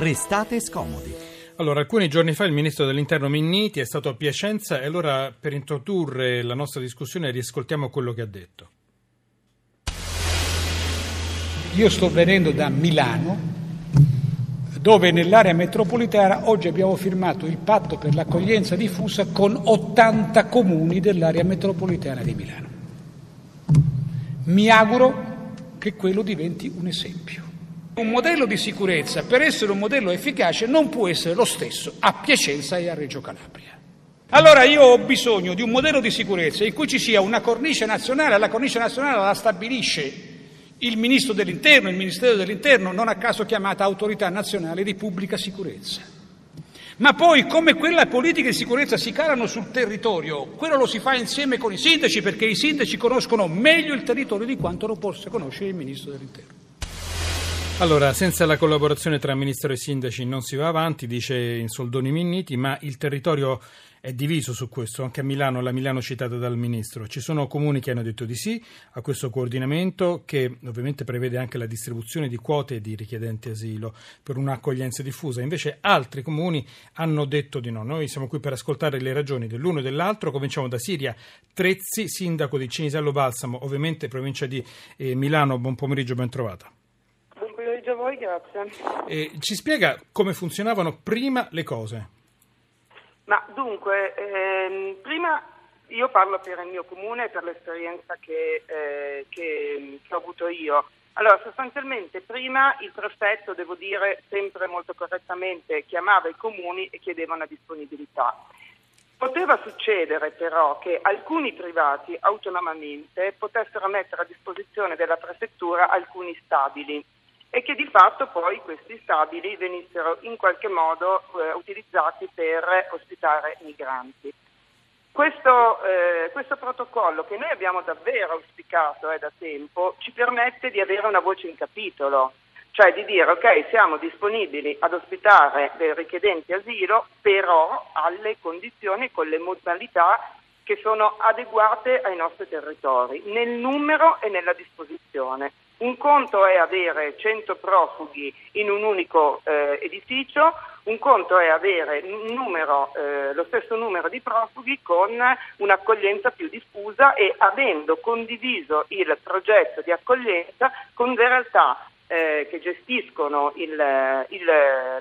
restate scomodi. Allora, alcuni giorni fa il ministro dell'interno Minniti è stato a Piacenza e allora per introdurre la nostra discussione riascoltiamo quello che ha detto. Io sto venendo da Milano, dove nell'area metropolitana oggi abbiamo firmato il patto per l'accoglienza diffusa con 80 comuni dell'area metropolitana di Milano. Mi auguro che quello diventi un esempio. Un modello di sicurezza, per essere un modello efficace, non può essere lo stesso a Piacenza e a Reggio Calabria. Allora io ho bisogno di un modello di sicurezza in cui ci sia una cornice nazionale, la cornice nazionale la stabilisce il Ministro dell'Interno, il Ministero dell'Interno, non a caso chiamata Autorità Nazionale di Pubblica Sicurezza. Ma poi come quella politica di sicurezza si calano sul territorio, quello lo si fa insieme con i sindaci perché i sindaci conoscono meglio il territorio di quanto lo possa conoscere il Ministro dell'Interno. Allora, senza la collaborazione tra Ministero e Sindaci non si va avanti, dice in soldoni Minniti, ma il territorio è diviso su questo, anche a Milano, la Milano citata dal Ministro. Ci sono comuni che hanno detto di sì a questo coordinamento che ovviamente prevede anche la distribuzione di quote di richiedenti asilo per un'accoglienza diffusa, invece altri comuni hanno detto di no. Noi siamo qui per ascoltare le ragioni dell'uno e dell'altro, cominciamo da Siria. Trezzi, sindaco di Cinisello Balsamo, ovviamente provincia di eh, Milano, buon pomeriggio, ben trovata voi, grazie. E ci spiega come funzionavano prima le cose? Ma dunque, ehm, prima io parlo per il mio comune e per l'esperienza che, eh, che, che ho avuto io. Allora, sostanzialmente prima il prefetto, devo dire sempre molto correttamente, chiamava i comuni e chiedeva una disponibilità. Poteva succedere però che alcuni privati autonomamente potessero mettere a disposizione della prefettura alcuni stabili e che di fatto poi questi stabili venissero in qualche modo eh, utilizzati per ospitare migranti. Questo, eh, questo, protocollo che noi abbiamo davvero auspicato eh, da tempo ci permette di avere una voce in capitolo, cioè di dire ok siamo disponibili ad ospitare dei richiedenti asilo però alle condizioni e con le modalità che sono adeguate ai nostri territori, nel numero e nella disposizione. Un conto è avere 100 profughi in un unico eh, edificio, un conto è avere numero, eh, lo stesso numero di profughi con un'accoglienza più diffusa e avendo condiviso il progetto di accoglienza con le realtà eh, che gestiscono il, il,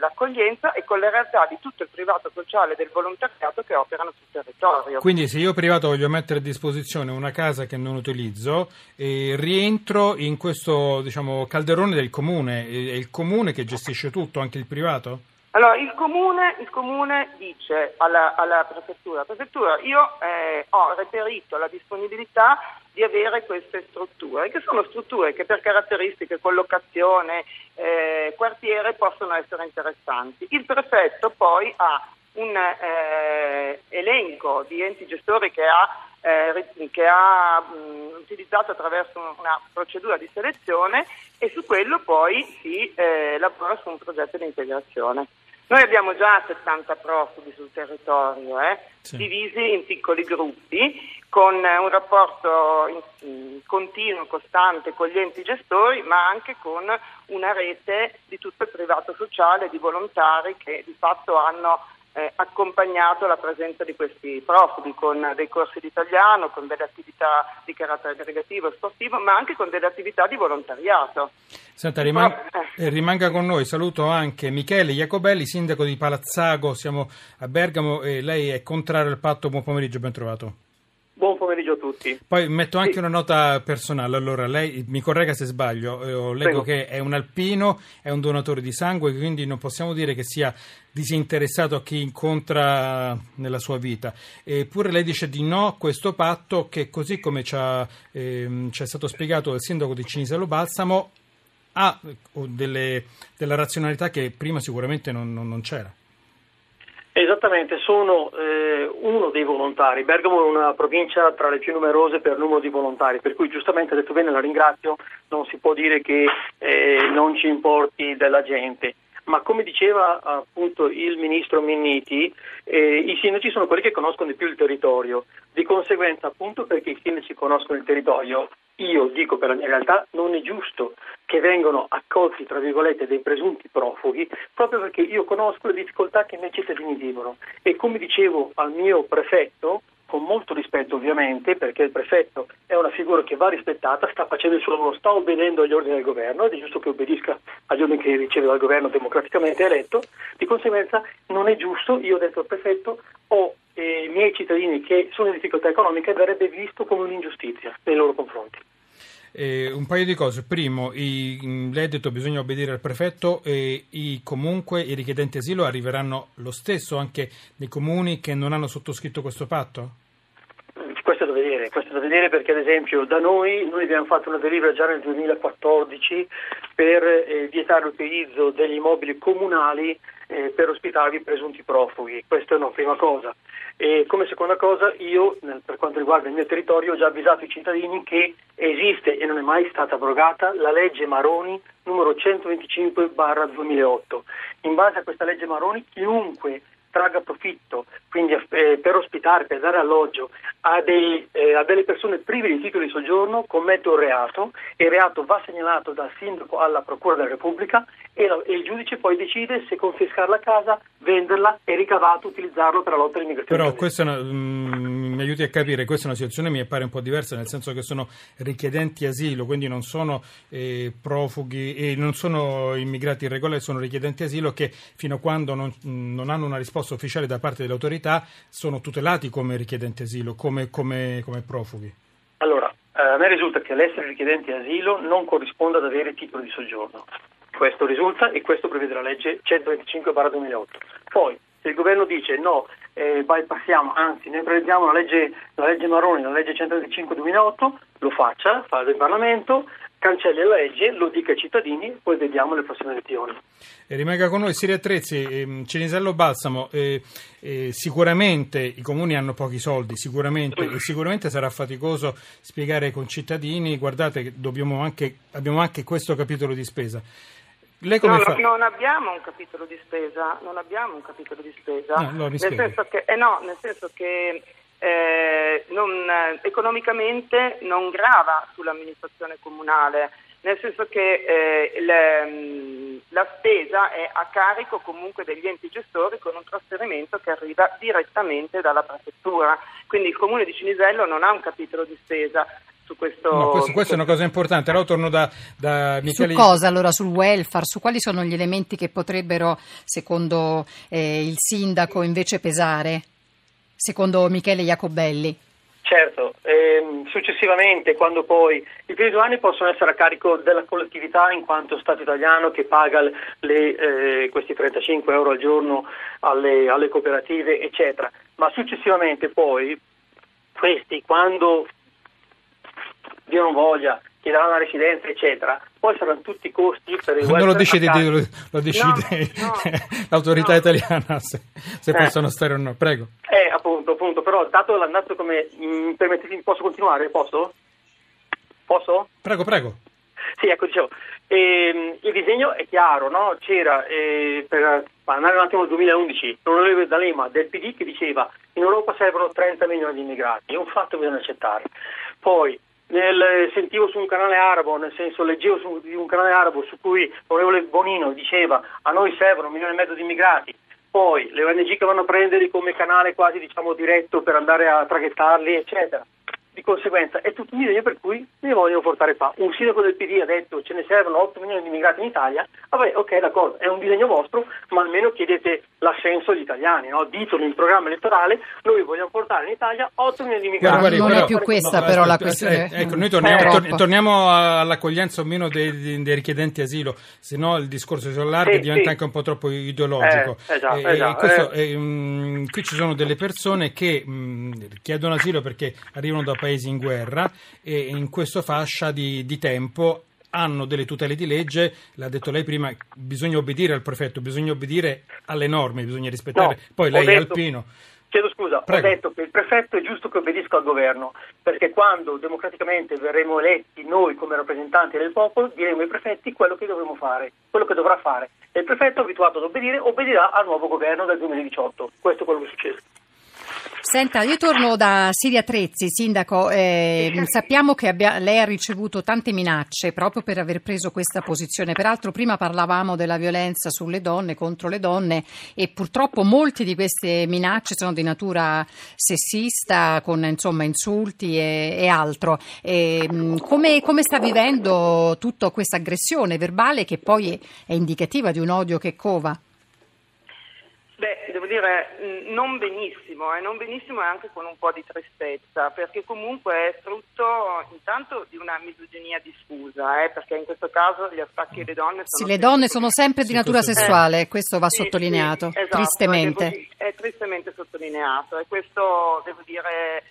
l'accoglienza e con le realtà di tutto il privato sociale del volontariato che operano sul territorio. Quindi se io privato voglio mettere a disposizione una casa che non utilizzo, eh, rientro in questo diciamo, calderone del comune, è il comune che gestisce tutto, anche il privato? Allora, il comune, il comune dice alla, alla, prefettura, prefettura, io eh, ho reperito la disponibilità di avere queste strutture, che sono strutture che per caratteristiche, collocazione, eh, quartiere possono essere interessanti. Il prefetto poi ha un eh, elenco di enti gestori che ha eh, che ha mh, utilizzato attraverso una procedura di selezione e su quello poi si eh, lavora su un progetto di integrazione. Noi abbiamo già 70 profughi sul territorio, eh, sì. divisi in piccoli gruppi, con un rapporto in, in, continuo, costante con gli enti gestori, ma anche con una rete di tutto il privato sociale, di volontari che di fatto hanno eh, accompagnato la presenza di questi profughi con dei corsi di italiano, con delle attività di carattere aggregativo e sportivo, ma anche con delle attività di volontariato. Senta, riman- eh. rimanga con noi, saluto anche Michele Iacobelli, sindaco di Palazzago, siamo a Bergamo e lei è contrario al patto, buon pomeriggio, ben trovato. Buon pomeriggio a tutti. Poi metto anche sì. una nota personale. Allora, lei mi corregga se sbaglio. Eh, leggo Prego. che è un alpino, è un donatore di sangue, quindi non possiamo dire che sia disinteressato a chi incontra nella sua vita. Eppure lei dice di no a questo patto che, così come ci, ha, eh, ci è stato spiegato dal sindaco di Cinisello Balsamo, ha delle, della razionalità che prima sicuramente non, non, non c'era. Esattamente, sono eh, uno dei volontari. Bergamo è una provincia tra le più numerose per numero di volontari, per cui giustamente ha detto bene, la ringrazio, non si può dire che eh, non ci importi della gente. Ma come diceva appunto il ministro Minniti, eh, i sindaci sono quelli che conoscono di più il territorio. Di conseguenza, appunto perché i sindaci conoscono il territorio, io dico per la mia realtà, non è giusto che vengano accolti, tra virgolette, dei presunti profughi, proprio perché io conosco le difficoltà che i miei cittadini vivono. E come dicevo al mio prefetto, con molto rispetto ovviamente, perché il prefetto è una figura che va rispettata, sta facendo il suo lavoro, sta obbedendo agli ordini del governo ed è giusto che obbedisca agli ordini che riceve dal governo democraticamente eletto, di conseguenza non è giusto, io ho detto al prefetto, ho eh, i miei cittadini che sono in difficoltà economica verrebbe visto come un'ingiustizia nei loro confronti. Eh, un paio di cose. Primo, i, lei ha detto che bisogna obbedire al prefetto e i, comunque i richiedenti asilo arriveranno lo stesso anche nei comuni che non hanno sottoscritto questo patto? Questo è da vedere, questo è da vedere perché ad esempio da noi, noi abbiamo fatto una delibera già nel 2014 per eh, vietare l'utilizzo degli immobili comunali eh, per ospitare i presunti profughi, questa è una prima cosa. E come seconda cosa io, per quanto riguarda il mio territorio, ho già avvisato i cittadini che esiste e non è mai stata abrogata la legge Maroni numero 125-2008. In base a questa legge Maroni chiunque tragga profitto, quindi eh, per ospitare, per dare alloggio a, dei, eh, a, delle persone prive di titolo di soggiorno, commette un reato e il reato va segnalato dal sindaco alla Procura della Repubblica e, la, e il giudice poi decide se confiscare la casa, venderla e ricavato utilizzarlo per la lotta all'immigrazione. Però questa una, mm, mi aiuti a capire, questa è una situazione mi pare un po' diversa, nel senso che sono richiedenti asilo, quindi non sono eh, profughi e non sono immigrati irregolari, sono richiedenti asilo che fino a quando non, non hanno una risposta ufficiale da parte delle autorità sono tutelati come richiedenti asilo, come, come, come profughi. Allora, eh, a me risulta che l'essere richiedenti asilo non corrisponda ad avere titolo di soggiorno. Questo risulta e questo prevede la legge 125-2008. Poi, se il governo dice no, eh, bypassiamo, anzi noi prendiamo la legge, la legge Maroni, la legge 125-2008, lo faccia, fa del Parlamento, cancelli la legge, lo dica ai cittadini, poi vediamo le prossime elezioni. E rimanga con noi Siria Trezzi, eh, Cenisello Balsamo, eh, eh, sicuramente i comuni hanno pochi soldi, sicuramente, e sicuramente sarà faticoso spiegare ai concittadini, guardate che anche, abbiamo anche questo capitolo di spesa. Lei come no, fa? non abbiamo un capitolo di spesa, non abbiamo un capitolo di spesa, ah, no, nel, senso che, eh no, nel senso che eh, non, economicamente non grava sull'amministrazione comunale, nel senso che eh, le, mm, la spesa è a carico comunque degli enti gestori con un trasferimento che arriva direttamente dalla prefettura. Quindi il comune di Cinisello non ha un capitolo di spesa, su questo. No, questo, questa è una cosa importante. Allora torno da, da Michele. Su cosa allora? Sul welfare? Su quali sono gli elementi che potrebbero, secondo eh, il sindaco, invece pesare? Secondo Michele Jacobelli? Certo, ehm, successivamente quando poi i primi due anni possono essere a carico della collettività in quanto Stato italiano che paga le, eh, questi 35 euro al giorno alle, alle cooperative eccetera, ma successivamente poi questi quando Dio non voglia, chiederanno la residenza, eccetera, poi saranno tutti i costi per il Non lo decide, lo, lo decide no, no, l'autorità no. italiana se, se eh. possono stare o no. Prego. Appunto, appunto, però dato l'andazzo come mi permettete, posso continuare? Posso? Posso? Prego, prego. Sì, ecco, dicevo, ehm, il disegno è chiaro, no? C'era, eh, per andare un attimo al 2011, l'onorevole D'Alema del PD che diceva in Europa servono 30 milioni di immigrati, è un fatto che bisogna accettare. Poi nel, sentivo su un canale arabo, nel senso leggevo su un canale arabo su cui l'onorevole Bonino diceva a noi servono un milione e mezzo di immigrati, poi le ONG che vanno a prenderli come canale quasi diciamo diretto per andare a traghettarli eccetera di conseguenza è tutto un disegno per cui ne vogliono portare qua. Un sindaco del PD ha detto ce ne servono 8 milioni di immigrati in Italia, vabbè ok d'accordo, è un disegno vostro, ma almeno chiedete l'assenso agli italiani, no? ditelo in programma elettorale, noi vogliamo portare in Italia 8 milioni di immigrati. Guarda, non però, è più questa no, però la questione. Eh, ecco, noi torniamo, tor- torniamo, all'accoglienza o meno dei, dei, richiedenti asilo, se no il discorso si allarga e diventa sì. anche un po' troppo ideologico. Eh, esatto, eh, esatto, questo, eh. mh, qui ci sono delle persone che mh, chiedono asilo perché arrivano da paesi in guerra e in questa fascia di, di tempo hanno delle tutele di legge, l'ha detto lei prima, bisogna obbedire al prefetto, bisogna obbedire alle norme, bisogna rispettare. No, Poi lei detto, è alpino. Chiedo scusa, Prego. ho detto che il prefetto è giusto che obbedisca al governo, perché quando democraticamente verremo eletti noi come rappresentanti del popolo, diremo ai prefetti quello che dovremo fare, quello che dovrà fare. E il prefetto abituato ad obbedire, obbedirà al nuovo governo del 2018. Questo è quello che è successo. Senta, io torno da Siria Trezzi, sindaco. Eh, sappiamo che abbia, lei ha ricevuto tante minacce proprio per aver preso questa posizione. Peraltro, prima parlavamo della violenza sulle donne, contro le donne, e purtroppo molte di queste minacce sono di natura sessista, con insomma, insulti e, e altro. E, come, come sta vivendo tutta questa aggressione verbale che poi è indicativa di un odio che cova? Devo dire non benissimo, e eh, non benissimo e anche con un po' di tristezza, perché comunque è frutto intanto di una misoginia diffusa, eh, perché in questo caso gli attacchi alle donne sono... Sì, le donne sono sempre di natura sessuale, eh, questo va sì, sottolineato, sì, esatto, tristemente. È, è tristemente sottolineato e questo, devo dire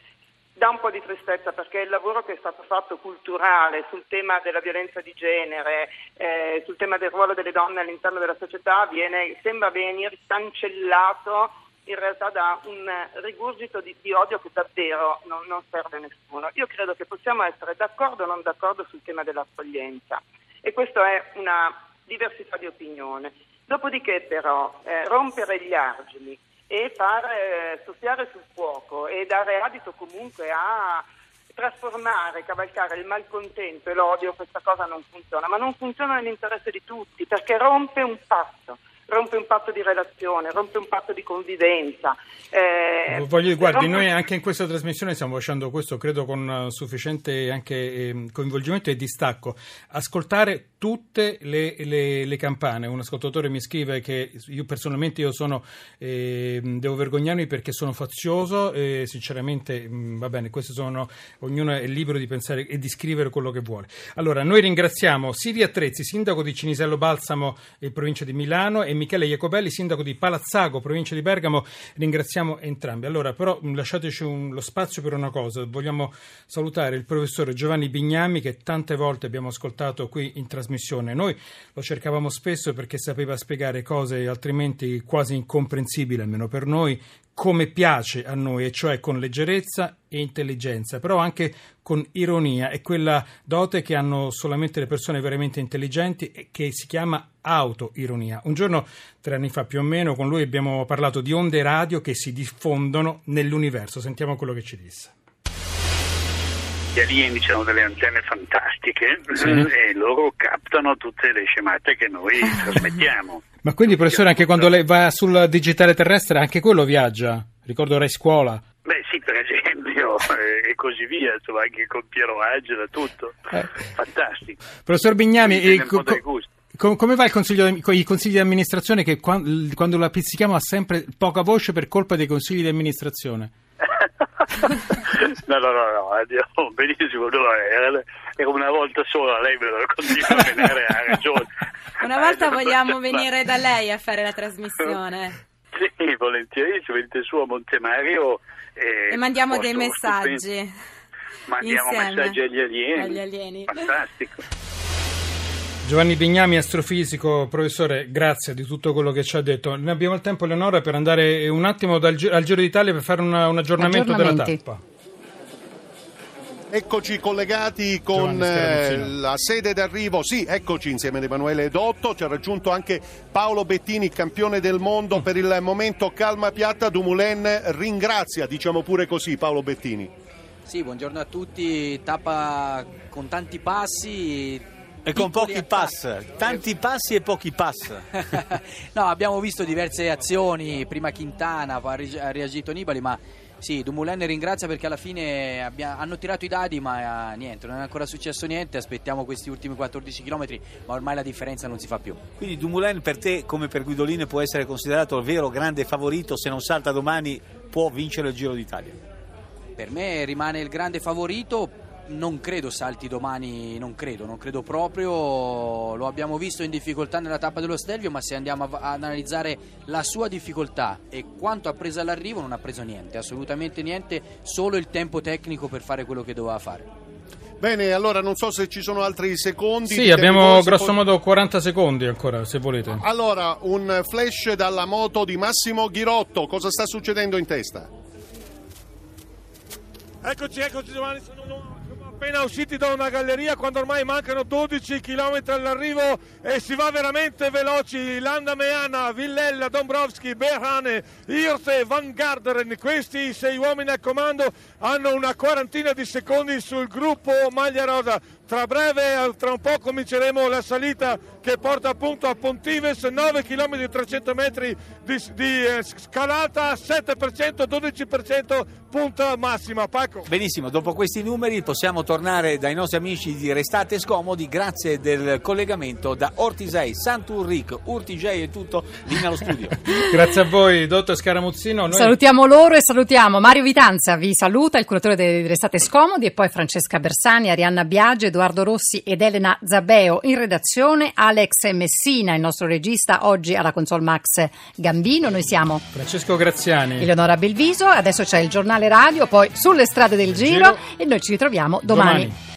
dà un po' di tristezza perché il lavoro che è stato fatto culturale sul tema della violenza di genere, eh, sul tema del ruolo delle donne all'interno della società viene, sembra venire cancellato in realtà da un rigurgito di, di odio che davvero non, non, serve a nessuno. Io credo che possiamo essere d'accordo o non d'accordo sul tema dell'accoglienza e questa è una diversità di opinione. Dopodiché però eh, rompere gli argini e far eh, soffiare sul fuoco e dare adito comunque a trasformare, cavalcare il malcontento e l'odio, questa cosa non funziona, ma non funziona nell'interesse di tutti perché rompe un patto rompe un patto di relazione, rompe un patto di convivenza. Eh, Voglio, guardi, rompe... noi anche in questa trasmissione stiamo facendo questo, credo, con sufficiente anche, eh, coinvolgimento e distacco. Ascoltare tutte le, le, le, campane. Un ascoltatore mi scrive che io personalmente io sono, eh, devo vergognarmi perché sono fazioso e sinceramente mh, mm, va bene, questo sono, ognuno è libero di pensare e di scrivere quello che vuole. Allora, noi ringraziamo Siria Trezzi, sindaco di Cinisello Balsamo e provincia di Milano e Michele Iacobelli, sindaco di Palazzago, provincia di Bergamo. Ringraziamo entrambi. Allora, però, lasciateci un, lo spazio per una cosa. Vogliamo salutare il professore Giovanni Bignami, che tante volte abbiamo ascoltato qui in trasmissione. Noi lo cercavamo spesso perché sapeva spiegare cose altrimenti quasi incomprensibili, almeno per noi, come piace a noi, e cioè con leggerezza e intelligenza, però anche con ironia. È quella dote che hanno solamente le persone veramente intelligenti e che si chiama autoironia. Un giorno, tre anni fa più o meno, con lui abbiamo parlato di onde radio che si diffondono nell'universo. Sentiamo quello che ci disse gli alieni hanno delle antenne fantastiche sì. e loro captano tutte le scemate che noi trasmettiamo. Ma quindi, professore, anche quando lei va sul digitale terrestre, anche quello viaggia? Ricordo Rai Scuola. Beh, sì, per esempio, e così via, insomma, anche con Piero Angela, tutto. Eh. Fantastico. Professor Bignami, eh, co- co- come va il consiglio, i consigli di amministrazione che quando, quando la pizzichiamo ha sempre poca voce per colpa dei consigli di amministrazione? No, no, no, no, andiamo benissimo, no, era, era, una volta sola, lei me lo continua a menare, ha ragione. Una volta vogliamo venire da lei a fare la trasmissione. Sì, volentieri, ci venite su a Montemario e, e mandiamo dei messaggi. Mandiamo insieme. messaggi agli alieni. agli alieni. Fantastico. Giovanni Bignami, astrofisico, professore, grazie di tutto quello che ci ha detto. Ne abbiamo il tempo, Leonora, per andare un attimo dal, al Giro d'Italia per fare una, un aggiornamento della tappa. Eccoci collegati con eh, la sede d'arrivo, sì, eccoci insieme ad Emanuele Dotto, ci ha raggiunto anche Paolo Bettini, campione del mondo per il momento calma piatta, Dumoulin ringrazia, diciamo pure così Paolo Bettini. Sì, buongiorno a tutti, tappa con tanti passi, e con pochi pass, tanti passi e pochi pass. no, abbiamo visto diverse azioni, prima Quintana, ha reagito Nibali, ma sì, Dumoulin ringrazia perché alla fine abbia, hanno tirato i dadi, ma eh, niente, non è ancora successo niente. Aspettiamo questi ultimi 14 km, ma ormai la differenza non si fa più. Quindi Dumoulin per te, come per Guidolini, può essere considerato il vero grande favorito. Se non salta domani, può vincere il Giro d'Italia. Per me rimane il grande favorito non credo salti domani, non credo, non credo proprio, lo abbiamo visto in difficoltà nella tappa dello Stelvio, ma se andiamo a, ad analizzare la sua difficoltà e quanto ha preso all'arrivo non ha preso niente, assolutamente niente, solo il tempo tecnico per fare quello che doveva fare. Bene, allora non so se ci sono altri secondi. Sì, abbiamo grosso modo 40 secondi ancora, se volete. Allora, un flash dalla moto di Massimo Ghirotto, cosa sta succedendo in testa? Eccoci, eccoci Giovanni, sono appena usciti da una galleria quando ormai mancano 12 km all'arrivo e si va veramente veloci. Landa Meana, Villella, Dombrovski, Berhane, Irte, Van Garderen, questi sei uomini a comando hanno una quarantina di secondi sul gruppo Maglia Rosa. Tra breve, tra un po' cominceremo la salita che porta appunto a Pontives, 9 km e 300 metri di, di eh, scalata, 7%, 12% punta massima. Paco. Benissimo, dopo questi numeri possiamo tornare dai nostri amici di Restate Scomodi, grazie del collegamento da Ortisei, Sant'Urric, Urtigei e tutto lì nello studio. grazie a voi, dottor Scaramuzzino. Noi... Salutiamo loro e salutiamo Mario Vitanza, vi saluta, il curatore di Restate Scomodi e poi Francesca Bersani, Arianna Biagio, Edoardo Rossi ed Elena Zabeo in redazione, Alex Messina, il nostro regista, oggi alla console Max Gambino. Noi siamo Francesco Graziani, Eleonora Belviso, adesso c'è il giornale radio, poi sulle strade del giro, giro. e noi ci ritroviamo domani. domani.